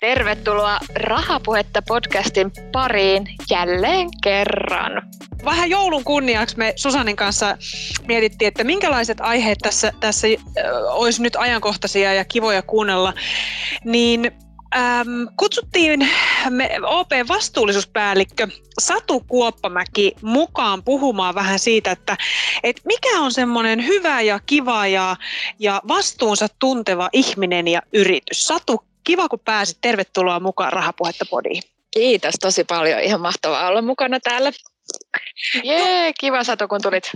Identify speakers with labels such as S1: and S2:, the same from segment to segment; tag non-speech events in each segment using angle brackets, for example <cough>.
S1: Tervetuloa Rahapuhetta podcastin pariin jälleen kerran.
S2: Vähän joulun kunniaksi me Susanin kanssa mietittiin, että minkälaiset aiheet tässä, tässä olisi nyt ajankohtaisia ja kivoja kuunnella. Niin Ähm, kutsuttiin me OP-vastuullisuuspäällikkö Satu Kuoppamäki mukaan puhumaan vähän siitä, että, että mikä on semmoinen hyvä ja kiva ja, ja vastuunsa tunteva ihminen ja yritys. Satu, kiva kun pääsit. Tervetuloa mukaan Rahapuhetta podiin.
S3: Kiitos tosi paljon. Ihan mahtavaa olla mukana täällä.
S1: Jee, kiva Satu, kun tulit.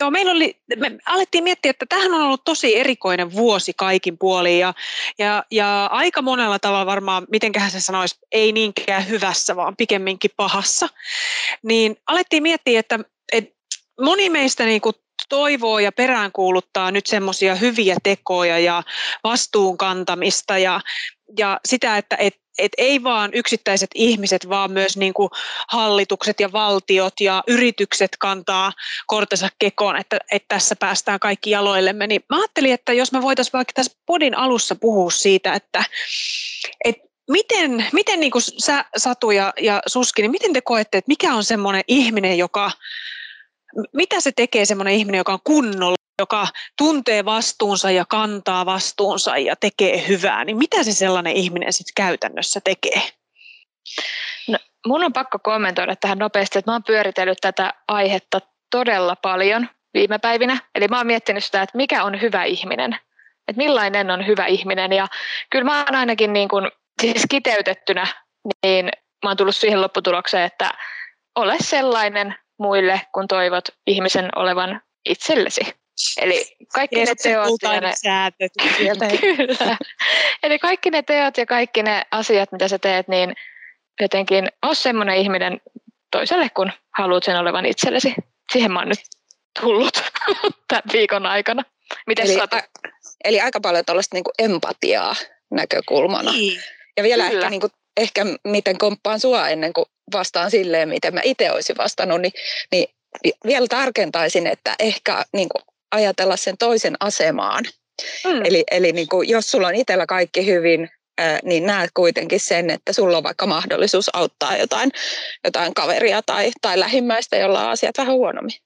S2: Joo, meillä oli, me alettiin miettiä, että tähän on ollut tosi erikoinen vuosi kaikin puolin ja, ja, ja aika monella tavalla varmaan, mitenköhän se sanoisi, ei niinkään hyvässä, vaan pikemminkin pahassa. Niin alettiin miettiä, että, että moni meistä niin kuin toivoo ja peräänkuuluttaa nyt semmoisia hyviä tekoja ja vastuunkantamista ja, ja sitä, että et, et ei vaan yksittäiset ihmiset, vaan myös niin kuin hallitukset ja valtiot ja yritykset kantaa kortensa kekoon, että, että tässä päästään kaikki jaloillemme. Niin mä ajattelin, että jos me voitaisiin vaikka tässä podin alussa puhua siitä, että, että miten, miten niin kuin sä, Satu ja, ja Suski, niin miten te koette, että mikä on semmoinen ihminen, joka, mitä se tekee semmoinen ihminen, joka on kunnolla, joka tuntee vastuunsa ja kantaa vastuunsa ja tekee hyvää, niin mitä se sellainen ihminen sitten käytännössä tekee?
S1: No, mun on pakko kommentoida tähän nopeasti, että mä oon pyöritellyt tätä aihetta todella paljon viime päivinä. Eli mä oon miettinyt sitä, että mikä on hyvä ihminen. Että millainen on hyvä ihminen. Ja kyllä mä oon ainakin niin kuin, siis kiteytettynä, niin mä oon tullut siihen lopputulokseen, että ole sellainen muille, kun toivot ihmisen olevan itsellesi. Eli kaikki ne teot ja ne...
S2: Säätöt <laughs>
S1: Kyllä. Eli kaikki ne teot ja kaikki ne asiat, mitä sä teet, niin jotenkin ole semmoinen ihminen toiselle, kun haluat sen olevan itsellesi. Siihen mä oon nyt tullut <laughs> tämän viikon aikana. Miten
S3: eli, a, eli aika paljon tuollaista niinku empatiaa näkökulmana. Niin. Ja vielä Kyllä. ehkä, niinku, ehkä miten komppaan sua ennen kuin vastaan silleen, miten mä itse olisin vastannut, niin, niin vielä tarkentaisin, että ehkä niin kuin ajatella sen toisen asemaan. Mm. Eli, eli niin kuin, jos sulla on itsellä kaikki hyvin, niin näet kuitenkin sen, että sulla on vaikka mahdollisuus auttaa jotain, jotain kaveria tai, tai lähimmäistä, jolla on asiat vähän huonommin.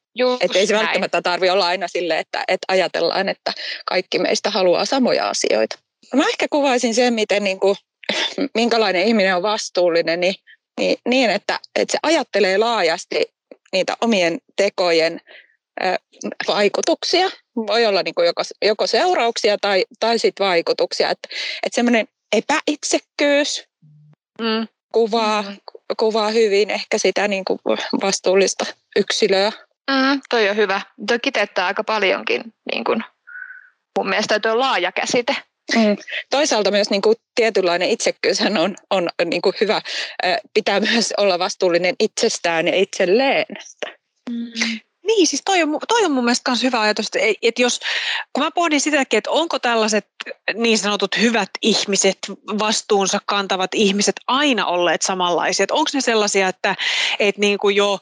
S3: Että ei se näin. välttämättä tarvi olla aina sille, että, että ajatellaan, että kaikki meistä haluaa samoja asioita. Mä ehkä kuvaisin sen, miten niin kuin, <clears throat> minkälainen ihminen on vastuullinen, niin, niin, niin että, että se ajattelee laajasti niitä omien tekojen vaikutuksia. Voi olla niin kuin joko, joko seurauksia tai, tai sit vaikutuksia. Että et semmoinen epäitsekkyys mm. kuvaa, mm. kuvaa hyvin ehkä sitä niin kuin vastuullista yksilöä.
S1: Mm, toi on hyvä. Tuo kiteyttää aika paljonkin. Niin kuin, mun mielestä tuo on laaja käsite.
S3: Mm. Toisaalta myös niin kuin tietynlainen itsekkyys on, on niin kuin hyvä. Pitää myös olla vastuullinen itsestään ja itselleen.
S2: Mm. Niin, siis toi on, toi on mun mielestä myös hyvä ajatus, että, että jos, kun mä pohdin sitäkin, että onko tällaiset niin sanotut hyvät ihmiset, vastuunsa kantavat ihmiset aina olleet samanlaisia, että onko ne sellaisia, että, että niin kuin jo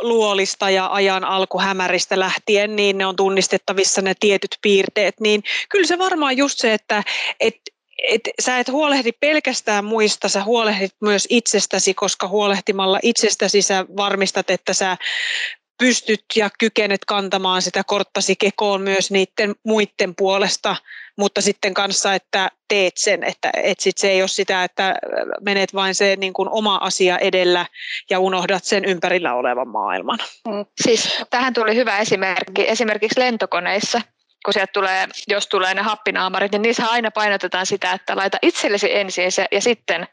S2: luolista ja ajan alkuhämäristä lähtien, niin ne on tunnistettavissa ne tietyt piirteet, niin kyllä se varmaan just se, että, että et sä et huolehdi pelkästään muista, sä huolehdit myös itsestäsi, koska huolehtimalla itsestäsi sä varmistat, että sä pystyt ja kykenet kantamaan sitä korttasi kekoon myös niiden muiden puolesta, mutta sitten kanssa, että teet sen, että et sit se ei ole sitä, että menet vain se niin kuin oma asia edellä ja unohdat sen ympärillä olevan maailman.
S1: Mm. Siis tähän tuli hyvä esimerkki esimerkiksi lentokoneissa, kun sieltä tulee, jos tulee ne happinaamarit, niin niissä aina painotetaan sitä, että laita itsellesi ensin se ja sitten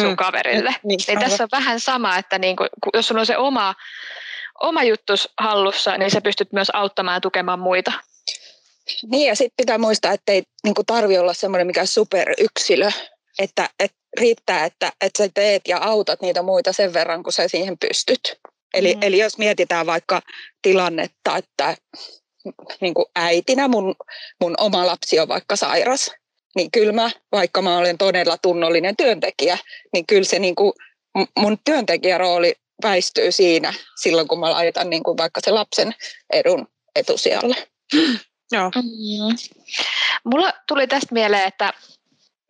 S1: sun mm. kaverille. Niin, niin tässä on vähän sama, että niin kuin, jos sulla on se oma oma juttus hallussa, niin sä pystyt myös auttamaan ja tukemaan muita.
S3: Niin ja sitten pitää muistaa, että ei niin tarvi olla semmoinen mikä superyksilö, että, että riittää, että, että sä teet ja autat niitä muita sen verran, kun sä siihen pystyt. Eli, mm. eli jos mietitään vaikka tilannetta, että niin kuin äitinä mun, mun oma lapsi on vaikka sairas, niin kyllä mä, vaikka mä olen todella tunnollinen työntekijä, niin kyllä se niin kuin mun työntekijärooli väistyy siinä silloin, kun mä laitan niin kuin vaikka se lapsen edun etusijalle.
S2: Joo.
S1: Mm. Mulla tuli tästä mieleen, että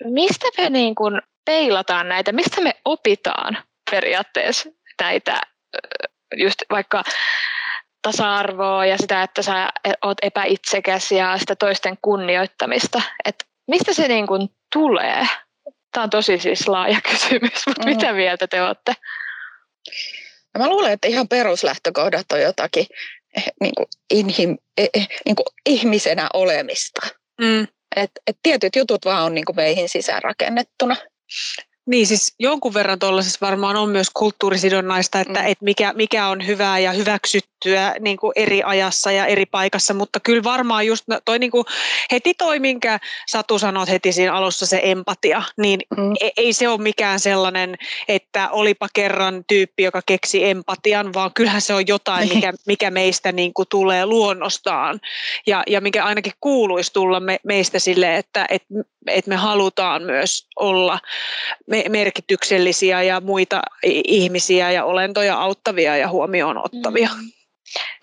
S1: mistä me niin kuin peilataan näitä, mistä me opitaan periaatteessa näitä just vaikka tasa-arvoa ja sitä, että sä oot epäitsekäs ja sitä toisten kunnioittamista. Et mistä se niin kuin tulee? Tämä on tosi siis laaja <laughs> kysymys, mutta mm. mitä mieltä te olette?
S3: No mä luulen, että ihan peruslähtökohdat on jotakin eh, niin kuin inhim, eh, eh, niin kuin ihmisenä olemista. Mm. Et, et tietyt jutut vaan on niin kuin meihin sisäänrakennettuna.
S2: Niin siis jonkun verran tuollaisessa varmaan on myös kulttuurisidonnaista, että, mm. että mikä, mikä on hyvää ja hyväksyttyä niin kuin eri ajassa ja eri paikassa, mutta kyllä varmaan just toi niin kuin heti toi, minkä Satu sanot heti siinä alussa se empatia, niin mm. ei, ei se ole mikään sellainen, että olipa kerran tyyppi, joka keksi empatian, vaan kyllähän se on jotain, mikä, mikä meistä niin kuin tulee luonnostaan ja, ja mikä ainakin kuuluisi tulla me, meistä sille, että, että, että me halutaan myös olla merkityksellisiä ja muita ihmisiä ja olentoja auttavia ja huomioon ottavia.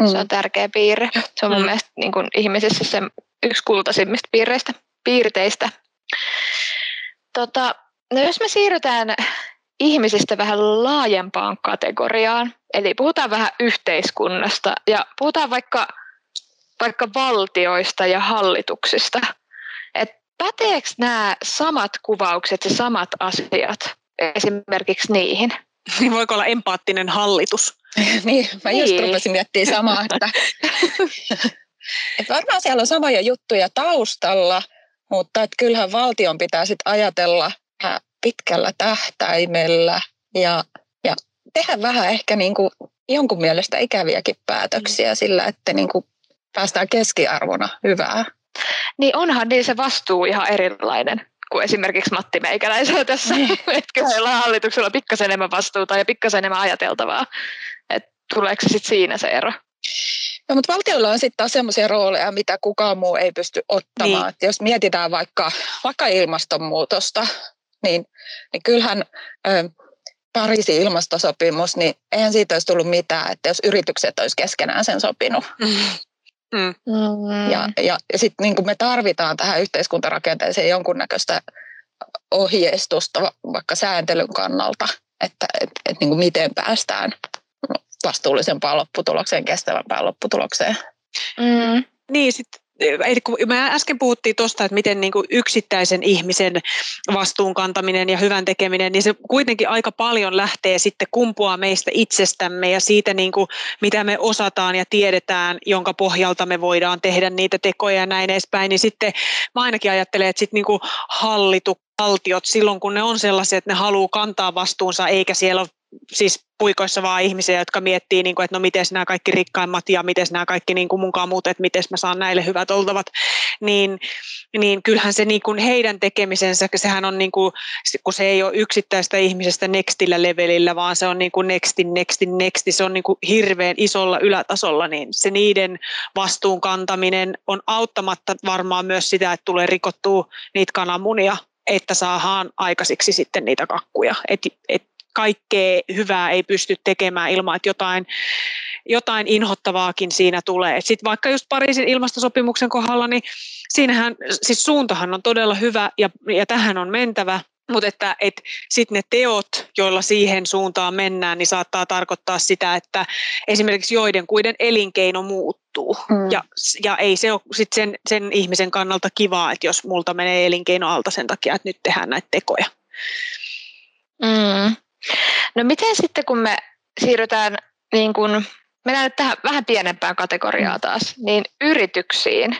S1: Mm. Se on tärkeä piirre. Se on mun mm. mielestä niin kuin ihmisissä se yksi kultaisimmista piirreistä, piirteistä. Tota, no jos me siirrytään ihmisistä vähän laajempaan kategoriaan, eli puhutaan vähän yhteiskunnasta ja puhutaan vaikka, vaikka valtioista ja hallituksista – päteekö nämä samat kuvaukset ja samat asiat esimerkiksi niihin? <laughs>
S2: Niin voiko olla empaattinen hallitus? <laughs>
S3: niin, mä just niin. rupesin miettimään samaa, että, <laughs> että varmaan siellä on samoja juttuja taustalla, mutta että kyllähän valtion pitää sitten ajatella pitkällä tähtäimellä ja, ja tehdä vähän ehkä niin kuin jonkun mielestä ikäviäkin päätöksiä mm. sillä, että niin kuin päästään keskiarvona hyvää.
S1: Niin onhan niin se vastuu ihan erilainen kuin esimerkiksi Matti Meikäläisellä tässä. Niin. <laughs> että kyllä hallituksella on pikkasen enemmän vastuuta ja pikkasen enemmän ajateltavaa. Että tuleeko se sitten siinä se ero?
S3: No, mutta valtiolla on sitten taas sellaisia rooleja, mitä kukaan muu ei pysty ottamaan. Niin. Jos mietitään vaikka, vaikka ilmastonmuutosta, niin, niin kyllähän ö, Pariisin ilmastosopimus, niin eihän siitä olisi tullut mitään, että jos yritykset olisi keskenään sen sopinut. Mm. Mm. Ja, ja, ja sitten niin me tarvitaan tähän yhteiskuntarakenteeseen jonkunnäköistä ohjeistusta vaikka sääntelyn kannalta, että et, et niin miten päästään vastuullisempaan lopputulokseen, kestävämpään lopputulokseen.
S2: Mm. Niin, sitten Eli kun me äsken puhuttiin tuosta, että miten niin kuin yksittäisen ihmisen vastuun kantaminen ja hyvän tekeminen, niin se kuitenkin aika paljon lähtee sitten kumpua meistä itsestämme ja siitä, niin kuin, mitä me osataan ja tiedetään, jonka pohjalta me voidaan tehdä niitä tekoja ja näin edespäin. Niin sitten mä ainakin ajattelen, että sitten niin kuin hallitu, valtiot silloin, kun ne on sellaisia, että ne haluaa kantaa vastuunsa, eikä siellä ole siis puikoissa vaan ihmisiä, jotka miettii, niin kuin, että no miten nämä kaikki rikkaimmat ja miten nämä kaikki niin kuin mukaan muut, että miten mä saan näille hyvät oltavat, niin, niin kyllähän se niin kuin heidän tekemisensä, sehän on niin kuin, kun se ei ole yksittäistä ihmisestä nextillä levelillä, vaan se on niin kuin nextin, nextin, nexti, se on niin kuin hirveän isolla ylätasolla, niin se niiden vastuun kantaminen on auttamatta varmaan myös sitä, että tulee rikottua niitä kananmunia että saadaan aikaisiksi sitten niitä kakkuja. Et, et kaikkea hyvää ei pysty tekemään ilman, että jotain, jotain inhottavaakin siinä tulee. Sitten vaikka just Pariisin ilmastosopimuksen kohdalla, niin siinähän, siis suuntahan on todella hyvä ja, ja tähän on mentävä, mutta että et sitten ne teot, joilla siihen suuntaan mennään, niin saattaa tarkoittaa sitä, että esimerkiksi joiden kuiden elinkeino muuttuu. Mm. Ja, ja ei se ole sit sen, sen ihmisen kannalta kivaa, että jos multa menee elinkeino alta sen takia, että nyt tehdään näitä tekoja.
S1: Mm. No miten sitten kun me siirrytään, niin kun, mennään nyt tähän vähän pienempään kategoriaan taas, niin yrityksiin,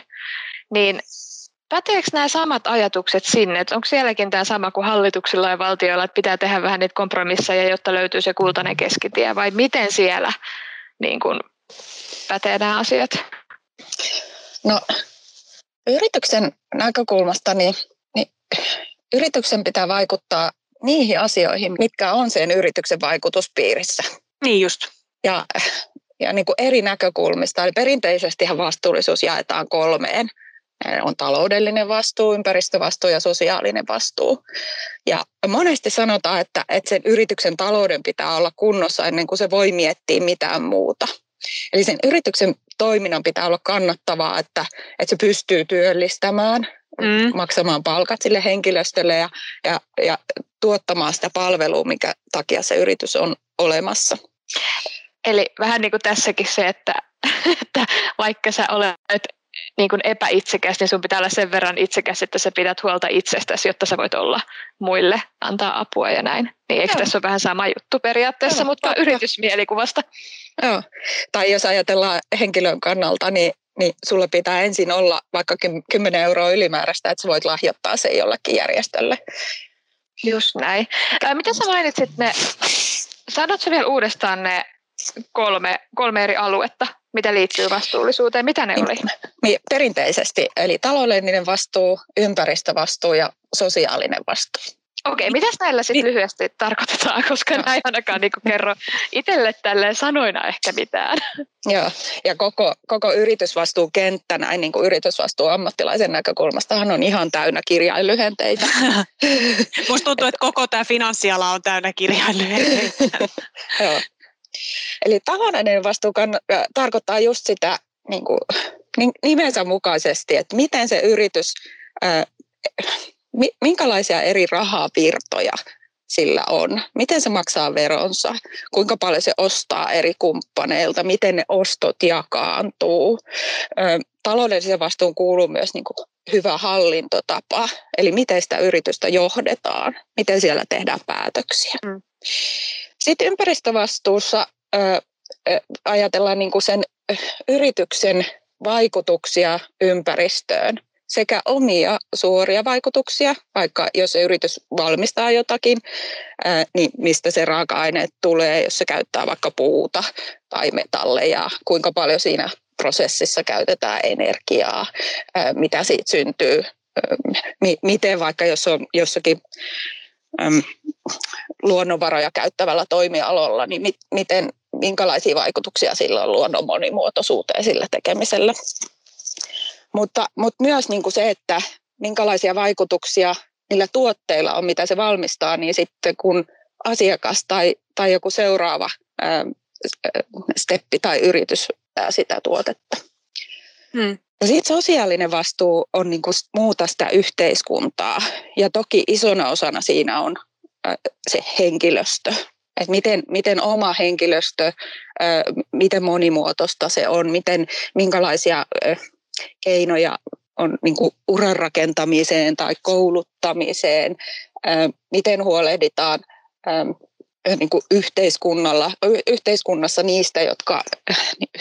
S1: niin päteekö nämä samat ajatukset sinne, että onko sielläkin tämä sama kuin hallituksilla ja valtioilla, että pitää tehdä vähän niitä kompromisseja, jotta löytyy se kultainen keskitie, vai miten siellä niin kun, pätee nämä asiat?
S3: No yrityksen näkökulmasta niin, niin yrityksen pitää vaikuttaa niihin asioihin, mitkä on sen yrityksen vaikutuspiirissä.
S2: Niin just.
S3: ja, ja niin kuin eri näkökulmista. Eli perinteisesti vastuullisuus jaetaan kolmeen. On taloudellinen vastuu, ympäristövastuu ja sosiaalinen vastuu. Ja monesti sanotaan, että, että sen yrityksen talouden pitää olla kunnossa ennen kuin se voi miettiä mitään muuta. Eli sen yrityksen toiminnan pitää olla kannattavaa, että, että se pystyy työllistämään, mm. maksamaan palkat sille henkilöstölle ja, ja, ja tuottamaan sitä palvelua, mikä takia se yritys on olemassa.
S1: Eli vähän niin kuin tässäkin se, että, että vaikka sä olet niin kuin epäitsekäs, niin sun pitää olla sen verran itsekäs, että sä pidät huolta itsestäsi, jotta sä voit olla muille, antaa apua ja näin. Niin eikö Joo. tässä ole vähän sama juttu periaatteessa, Joo, mutta totta. yritysmielikuvasta?
S3: Joo, tai jos ajatellaan henkilön kannalta, niin niin sulla pitää ensin olla vaikka 10 euroa ylimääräistä, että sä voit lahjoittaa se jollekin järjestölle.
S1: Just näin. Ää, mitä sä mainitsit ne, sanotko vielä uudestaan ne kolme, kolme eri aluetta, mitä liittyy vastuullisuuteen? Mitä ne oli?
S3: Niin, perinteisesti, eli taloudellinen vastuu, ympäristövastuu ja sosiaalinen vastuu.
S1: Okei, mitä näillä sitten niin. lyhyesti tarkoitetaan, <laughs> koska näin ainakaan niin kerro itselle tälleen sanoina ehkä mitään.
S3: Joo, ja koko, koko yritysvastuukenttä näin niin kuin yritysvastuu ammattilaisen näkökulmastahan on ihan täynnä kirjainlyhenteitä. <laughs>
S2: Musta tuntuu, että koko tämä finanssiala on täynnä kirjainlyhenteitä. <laughs>
S3: Joo. Eli taloudellinen vastuu kann- tarkoittaa just sitä niin kuin, nimensä mukaisesti, että miten se yritys äh, minkälaisia eri rahavirtoja sillä on, miten se maksaa veronsa, kuinka paljon se ostaa eri kumppaneilta, miten ne ostot jakaantuu. Taloudellisen vastuun kuuluu myös niin kuin hyvä hallintotapa, eli miten sitä yritystä johdetaan, miten siellä tehdään päätöksiä. Mm. Sitten ympäristövastuussa ajatellaan niin kuin sen yrityksen vaikutuksia ympäristöön sekä omia suoria vaikutuksia, vaikka jos yritys valmistaa jotakin, niin mistä se raaka-aine tulee, jos se käyttää vaikka puuta tai metalleja, kuinka paljon siinä prosessissa käytetään energiaa, mitä siitä syntyy, miten vaikka jos on jossakin luonnonvaroja käyttävällä toimialalla, niin miten, minkälaisia vaikutuksia sillä on luonnon monimuotoisuuteen sillä tekemisellä. Mutta, mutta myös niin kuin se, että minkälaisia vaikutuksia niillä tuotteilla on, mitä se valmistaa, niin sitten kun asiakas tai, tai joku seuraava ää, steppi tai yritys sitä tuotetta. Hmm. Ja sitten sosiaalinen vastuu on niin kuin muuta sitä yhteiskuntaa. Ja toki isona osana siinä on se henkilöstö. Et miten, miten oma henkilöstö, miten monimuotoista se on, miten, minkälaisia keinoja on niin kuin uran rakentamiseen tai kouluttamiseen, miten huolehditaan niin kuin yhteiskunnalla, yhteiskunnassa niistä, jotka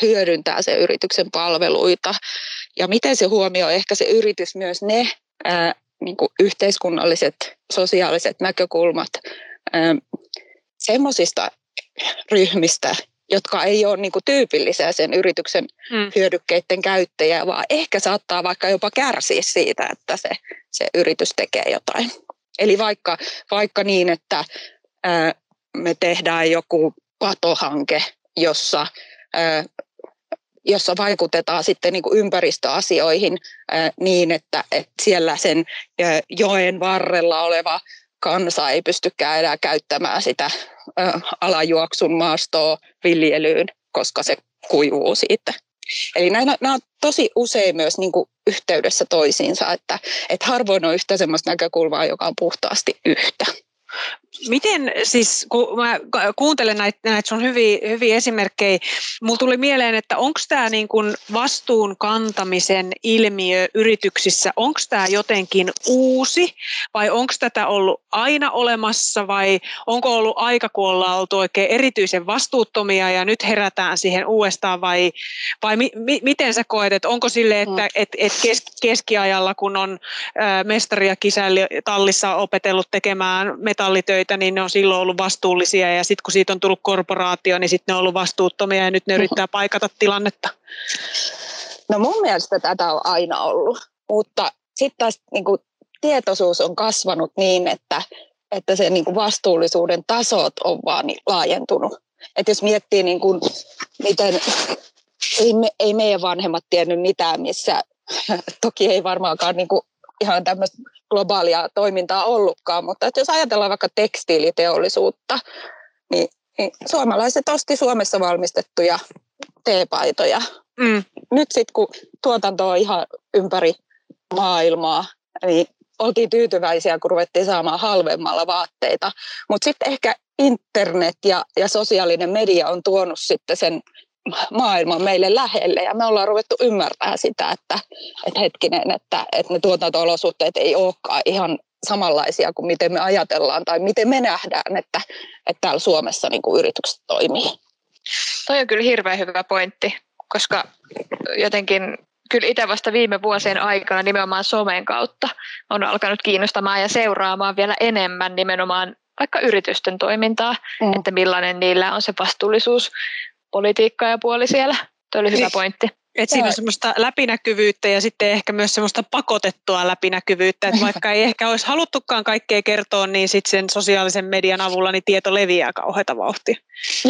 S3: hyödyntää sen yrityksen palveluita? Ja miten se huomioi ehkä se yritys myös ne niin kuin yhteiskunnalliset, sosiaaliset näkökulmat semmoisista ryhmistä, jotka ei ole niin kuin tyypillisiä sen yrityksen mm. hyödykkeiden käyttäjiä, vaan ehkä saattaa vaikka jopa kärsiä siitä, että se, se yritys tekee jotain. Eli vaikka, vaikka niin, että ää, me tehdään joku patohanke, jossa, ää, jossa vaikutetaan sitten niin kuin ympäristöasioihin ää, niin, että, että siellä sen ää, joen varrella oleva kansa ei pystykään enää käyttämään sitä alajuoksun maastoa viljelyyn, koska se kuivuu siitä. Eli nämä, nämä on tosi usein myös niin kuin yhteydessä toisiinsa, että, että harvoin on yhtä sellaista näkökulmaa, joka on puhtaasti yhtä.
S2: Miten siis, kun mä kuuntelen näitä, näitä sun hyviä, hyviä esimerkkejä, mulla tuli mieleen, että onko tämä niin kuin vastuun kantamisen ilmiö yrityksissä, onko tämä jotenkin uusi vai onko tätä ollut aina olemassa vai onko ollut aika, kun ollaan oltu oikein erityisen vastuuttomia ja nyt herätään siihen uudestaan vai, vai mi, mi, miten sä koet, että onko sille, että mm. et, et kes, keskiajalla, kun on mestari ja kisä tallissa opetellut tekemään metallitöitä, töitä, niin ne on silloin ollut vastuullisia ja sitten kun siitä on tullut korporaatio, niin sitten ne on ollut vastuuttomia ja nyt ne yrittää paikata tilannetta?
S3: No mun mielestä tätä on aina ollut, mutta sitten taas niin kuin, tietoisuus on kasvanut niin, että, että se niin kuin vastuullisuuden tasot on vaan laajentunut. että jos miettii niin kuin, miten ei, me, ei meidän vanhemmat tiennyt mitään, missä toki ei varmaankaan niin kuin ihan tämmöistä globaalia toimintaa ollutkaan, mutta että jos ajatellaan vaikka tekstiiliteollisuutta, niin, niin suomalaiset osti Suomessa valmistettuja teepaitoja. Mm. Nyt sitten kun tuotanto on ihan ympäri maailmaa, niin oltiin tyytyväisiä, kun ruvettiin saamaan halvemmalla vaatteita. Mutta sitten ehkä internet ja, ja sosiaalinen media on tuonut sitten sen maailman meille lähelle ja me ollaan ruvettu ymmärtää sitä, että, että hetkinen, että, että ne tuotanto-olosuhteet ei olekaan ihan samanlaisia kuin miten me ajatellaan tai miten me nähdään, että, että täällä Suomessa niin kuin yritykset toimii.
S1: Toi on kyllä hirveän hyvä pointti, koska jotenkin kyllä itse vasta viime vuosien aikana nimenomaan somen kautta on alkanut kiinnostamaan ja seuraamaan vielä enemmän nimenomaan vaikka yritysten toimintaa, mm. että millainen niillä on se vastuullisuus politiikka ja puoli siellä. Tuo oli hyvä niin. pointti.
S2: Et siinä on semmoista läpinäkyvyyttä ja sitten ehkä myös semmoista pakotettua läpinäkyvyyttä, että vaikka ei ehkä olisi haluttukaan kaikkea kertoa, niin sitten sen sosiaalisen median avulla niin tieto leviää kauheita vauhtia.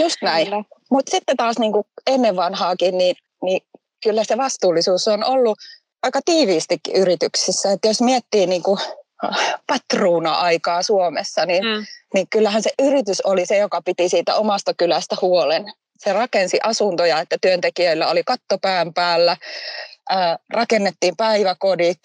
S3: Just näin. Mutta sitten taas niin kuin ennen vanhaakin, niin, niin kyllä se vastuullisuus on ollut aika tiiviistikin yrityksissä. Että jos miettii niin kuin patruuna-aikaa Suomessa, niin, mm. niin kyllähän se yritys oli se, joka piti siitä omasta kylästä huolen se rakensi asuntoja, että työntekijöillä oli katto pään päällä, rakennettiin päiväkodit,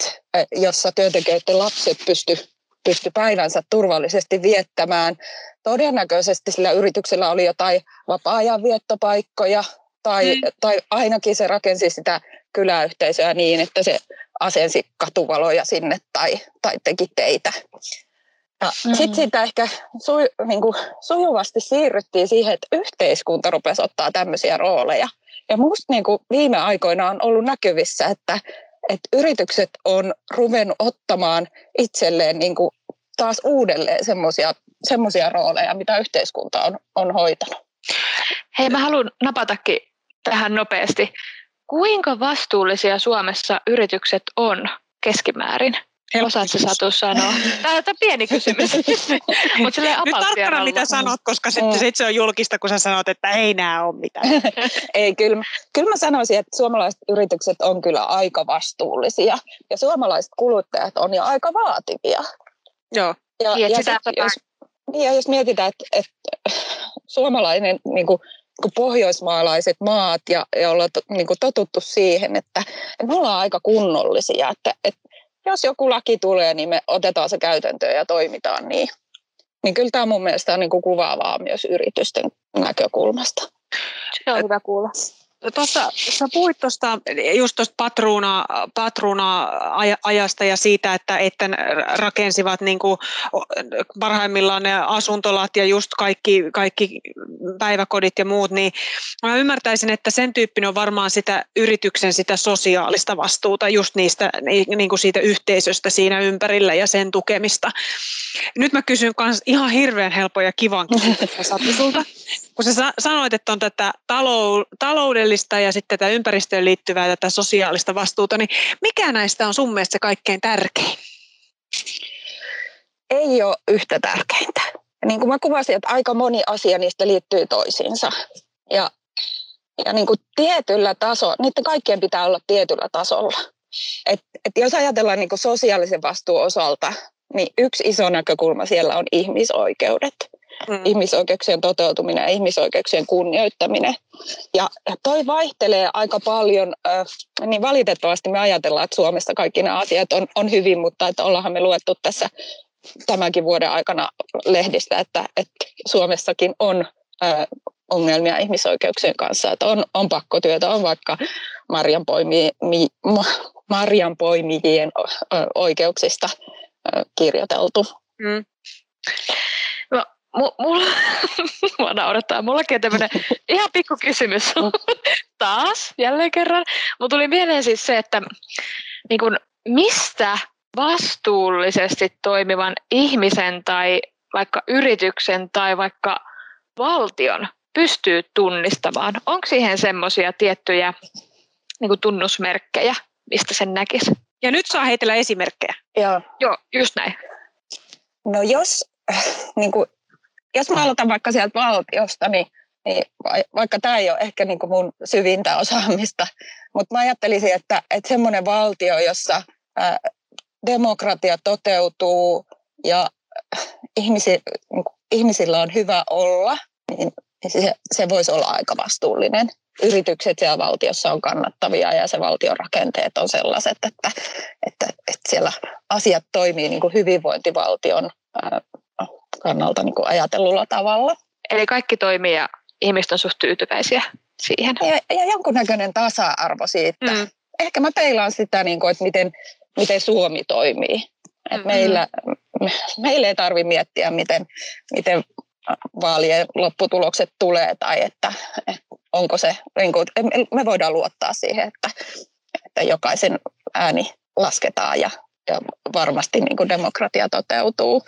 S3: jossa työntekijöiden lapset pysty, pysty päivänsä turvallisesti viettämään. Todennäköisesti sillä yrityksellä oli jotain vapaa-ajan viettopaikkoja, tai, mm. tai ainakin se rakensi sitä kyläyhteisöä niin, että se asensi katuvaloja sinne tai, tai teki teitä. Mm. sitten siitä ehkä su, niin kuin, sujuvasti siirryttiin siihen, että yhteiskunta rupesi ottaa tämmöisiä rooleja. Ja minusta niin viime aikoina on ollut näkyvissä, että, että yritykset on ruvennut ottamaan itselleen niin kuin, taas uudelleen semmoisia rooleja, mitä yhteiskunta on, on hoitanut.
S1: Hei, mä haluan napatakin tähän nopeasti. Kuinka vastuullisia Suomessa yritykset on keskimäärin? Osaatko Satu sanoa? Tämä on pieni kysymys. <laughs>
S2: Mut Nyt tarkkana mitä sanot, koska sitten mm. sit se on julkista, kun sä sanot, että ei nämä ole mitään. <laughs>
S3: ei, kyllä, kyllä mä sanoisin, että suomalaiset yritykset on kyllä aika vastuullisia. Ja suomalaiset kuluttajat on jo aika vaativia.
S2: Joo.
S3: Ja, ja, ja, sit, jos, niin, ja jos mietitään, että, että suomalainen niin kuin, kuin pohjoismaalaiset maat ja, ja ollaan to, niin kuin totuttu siihen, että, että me ollaan aika kunnollisia, että, että jos joku laki tulee, niin me otetaan se käytäntöön ja toimitaan niin. Niin kyllä tämä mun mielestä on niin kuin kuvaavaa myös yritysten näkökulmasta.
S1: Se on hyvä kuulla.
S2: Tuossa, sä puhuit tuosta, just tuosta patruuna, patruuna-ajasta ja siitä, että, että rakensivat niin kuin parhaimmillaan ne asuntolat ja just kaikki, kaikki päiväkodit ja muut, niin mä ymmärtäisin, että sen tyyppinen on varmaan sitä yrityksen sitä sosiaalista vastuuta, just niistä, niin kuin siitä yhteisöstä siinä ympärillä ja sen tukemista. Nyt mä kysyn myös ihan hirveän helpon ja kivan. Kun sä sanoit, että on tätä talou- taloudellista ja sitten tätä ympäristöön liittyvää tätä sosiaalista vastuuta, niin mikä näistä on sun mielestä se kaikkein tärkein?
S3: Ei ole yhtä tärkeintä. Niin kuin mä kuvasin, että aika moni asia niistä liittyy toisiinsa. Ja, ja niin kuin tietyllä tasolla, niiden kaikkien pitää olla tietyllä tasolla. Et, et jos ajatellaan niin kuin sosiaalisen vastuun osalta, niin yksi iso näkökulma siellä on ihmisoikeudet. Mm. Ihmisoikeuksien toteutuminen ja ihmisoikeuksien kunnioittaminen. Ja, ja toi vaihtelee aika paljon, äh, niin valitettavasti me ajatellaan, että Suomessa kaikki nämä asiat on, on hyvin, mutta että ollaanhan me luettu tässä tämänkin vuoden aikana lehdistä, että, että Suomessakin on äh, ongelmia ihmisoikeuksien kanssa, että on, on pakkotyötä, on vaikka marjanpoimi, mi, marjanpoimijien oikeuksista kirjoiteltu. Mm.
S1: No, mulla, <laughs> mua naurattaa. Mullakin on tämmöinen ihan pikku kysymys <laughs> taas, jälleen kerran. Mutta tuli mieleen siis se, että niin kun, mistä vastuullisesti toimivan ihmisen tai vaikka yrityksen tai vaikka valtion pystyy tunnistamaan? Onko siihen semmoisia tiettyjä niin tunnusmerkkejä, mistä sen näkisi?
S2: Ja nyt saa heitellä esimerkkejä.
S3: Joo.
S1: Joo, just näin.
S3: No jos, <laughs> niin kuin, jos mä aloitan vaikka sieltä valtiosta, niin, niin vaikka tämä ei ole ehkä niin kuin mun syvintä osaamista, mutta mä ajattelisin, että, että semmoinen valtio, jossa ää, demokratia toteutuu ja ihmisi, niin kuin, ihmisillä on hyvä olla, niin se, se voisi olla aika vastuullinen. Yritykset siellä valtiossa on kannattavia ja se valtion rakenteet on sellaiset, että, että, että siellä asiat toimii niin kuin hyvinvointivaltion kannalta niin kuin ajatellulla tavalla.
S1: Eli kaikki toimii ja ihmiset on suht tyytyväisiä siihen.
S3: Ja, ja jonkunnäköinen tasa-arvo siitä. Mm. Ehkä mä peilaan sitä, niin kuin, että miten, miten Suomi toimii. Mm-hmm. Et meillä, me, meillä ei tarvitse miettiä, miten, miten vaalien lopputulokset tulee tai että onko se, niin kuin, me voidaan luottaa siihen, että, että jokaisen ääni lasketaan ja, ja varmasti niin kuin demokratia toteutuu.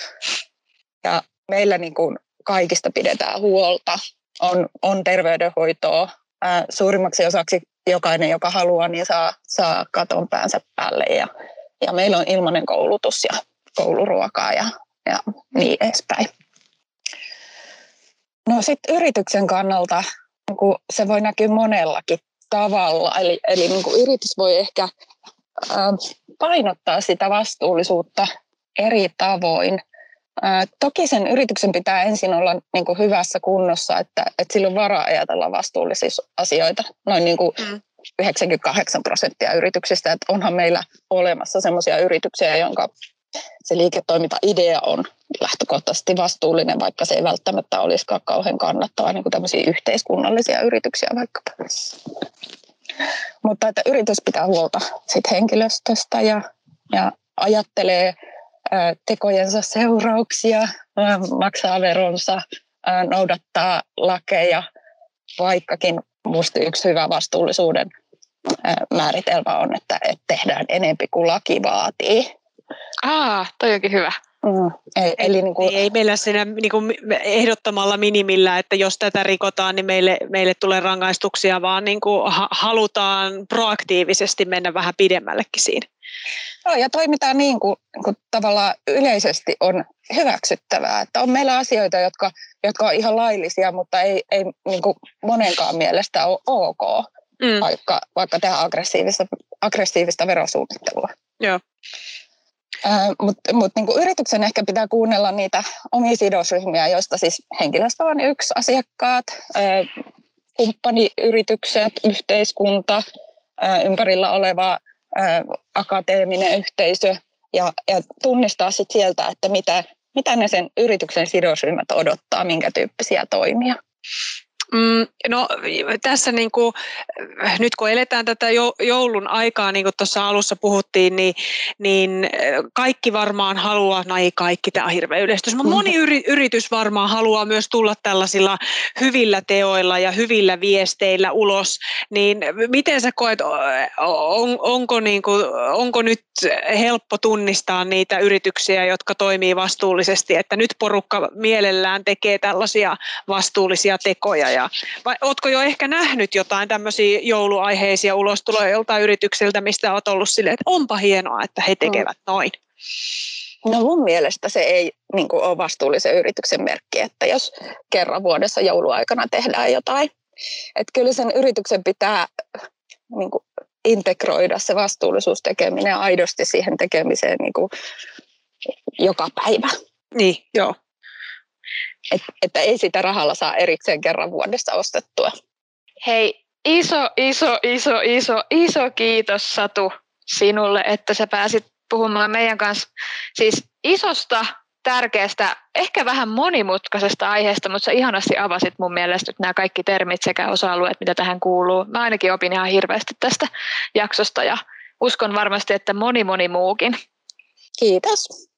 S3: Ja meillä niin kuin kaikista pidetään huolta, on, on terveydenhoitoa. Ää, suurimmaksi osaksi jokainen, joka haluaa, niin saa, saa katon päänsä päälle ja, ja meillä on ilmainen koulutus ja kouluruokaa ja, ja niin edespäin. No sitten yrityksen kannalta niin se voi näkyä monellakin tavalla. Eli, eli niin kuin yritys voi ehkä ää, painottaa sitä vastuullisuutta eri tavoin. Ää, toki sen yrityksen pitää ensin olla niin kuin hyvässä kunnossa, että, että sillä on varaa ajatella vastuullisia asioita. Noin niin kuin mm. 98 prosenttia yrityksistä, että onhan meillä olemassa sellaisia yrityksiä, jonka se liiketoiminta-idea on lähtökohtaisesti vastuullinen, vaikka se ei välttämättä olisikaan kauhean kannattava, niin kuin tämmöisiä yhteiskunnallisia yrityksiä vaikkapa. Mutta että yritys pitää huolta sit henkilöstöstä ja, ja ajattelee tekojensa seurauksia, maksaa veronsa, noudattaa lakeja, vaikkakin minusta yksi hyvä vastuullisuuden määritelmä on, että, tehdään enempi kuin laki vaatii.
S1: Ah, toi onkin hyvä.
S2: Mm. Eli, eli niin kuin, ei meillä siinä niin kuin ehdottomalla minimillä, että jos tätä rikotaan, niin meille, meille tulee rangaistuksia, vaan niin kuin halutaan proaktiivisesti mennä vähän pidemmällekin siinä.
S3: Joo, ja toimitaan niin kuin, niin kuin tavallaan yleisesti on hyväksyttävää. Että on meillä asioita, jotka, jotka on ihan laillisia, mutta ei, ei niin kuin monenkaan mielestä ole ok, mm. vaikka, vaikka tehdään aggressiivista, aggressiivista verosuunnittelua.
S2: Joo.
S3: Mutta mut niinku yrityksen ehkä pitää kuunnella niitä omia sidosryhmiä, joista siis henkilöstö on yksi, asiakkaat, ää, kumppaniyritykset, yhteiskunta, ää, ympärillä oleva akateeminen yhteisö ja, ja tunnistaa sit sieltä, että mitä, mitä ne sen yrityksen sidosryhmät odottaa, minkä tyyppisiä toimia.
S2: Mm, no tässä niin kuin, nyt kun eletään tätä joulun aikaa, niin kuin tuossa alussa puhuttiin, niin, niin kaikki varmaan haluaa, no ei kaikki, tämä on hirveä yleistys, mutta moni yri, yritys varmaan haluaa myös tulla tällaisilla hyvillä teoilla ja hyvillä viesteillä ulos, niin miten sä koet, on, onko, niin kuin, onko nyt helppo tunnistaa niitä yrityksiä, jotka toimii vastuullisesti, että nyt porukka mielellään tekee tällaisia vastuullisia tekoja ja vai ootko jo ehkä nähnyt jotain tämmöisiä jouluaiheisia ulostuloja joltain yrityksiltä, mistä olet ollut silleen, että onpa hienoa, että he tekevät mm. noin?
S3: No mun mielestä se ei niin kuin, ole vastuullisen yrityksen merkki, että jos kerran vuodessa jouluaikana tehdään jotain. Että kyllä sen yrityksen pitää niin kuin, integroida se vastuullisuustekeminen aidosti siihen tekemiseen niin kuin, joka päivä.
S2: Niin, joo.
S3: Et, että ei sitä rahalla saa erikseen kerran vuodessa ostettua.
S1: Hei, iso, iso, iso, iso, iso kiitos Satu sinulle, että sä pääsit puhumaan meidän kanssa siis isosta, tärkeästä, ehkä vähän monimutkaisesta aiheesta, mutta sä ihanasti avasit mun mielestä nyt nämä kaikki termit sekä osa-alueet, mitä tähän kuuluu. Mä ainakin opin ihan hirveästi tästä jaksosta ja uskon varmasti, että moni moni muukin.
S3: Kiitos.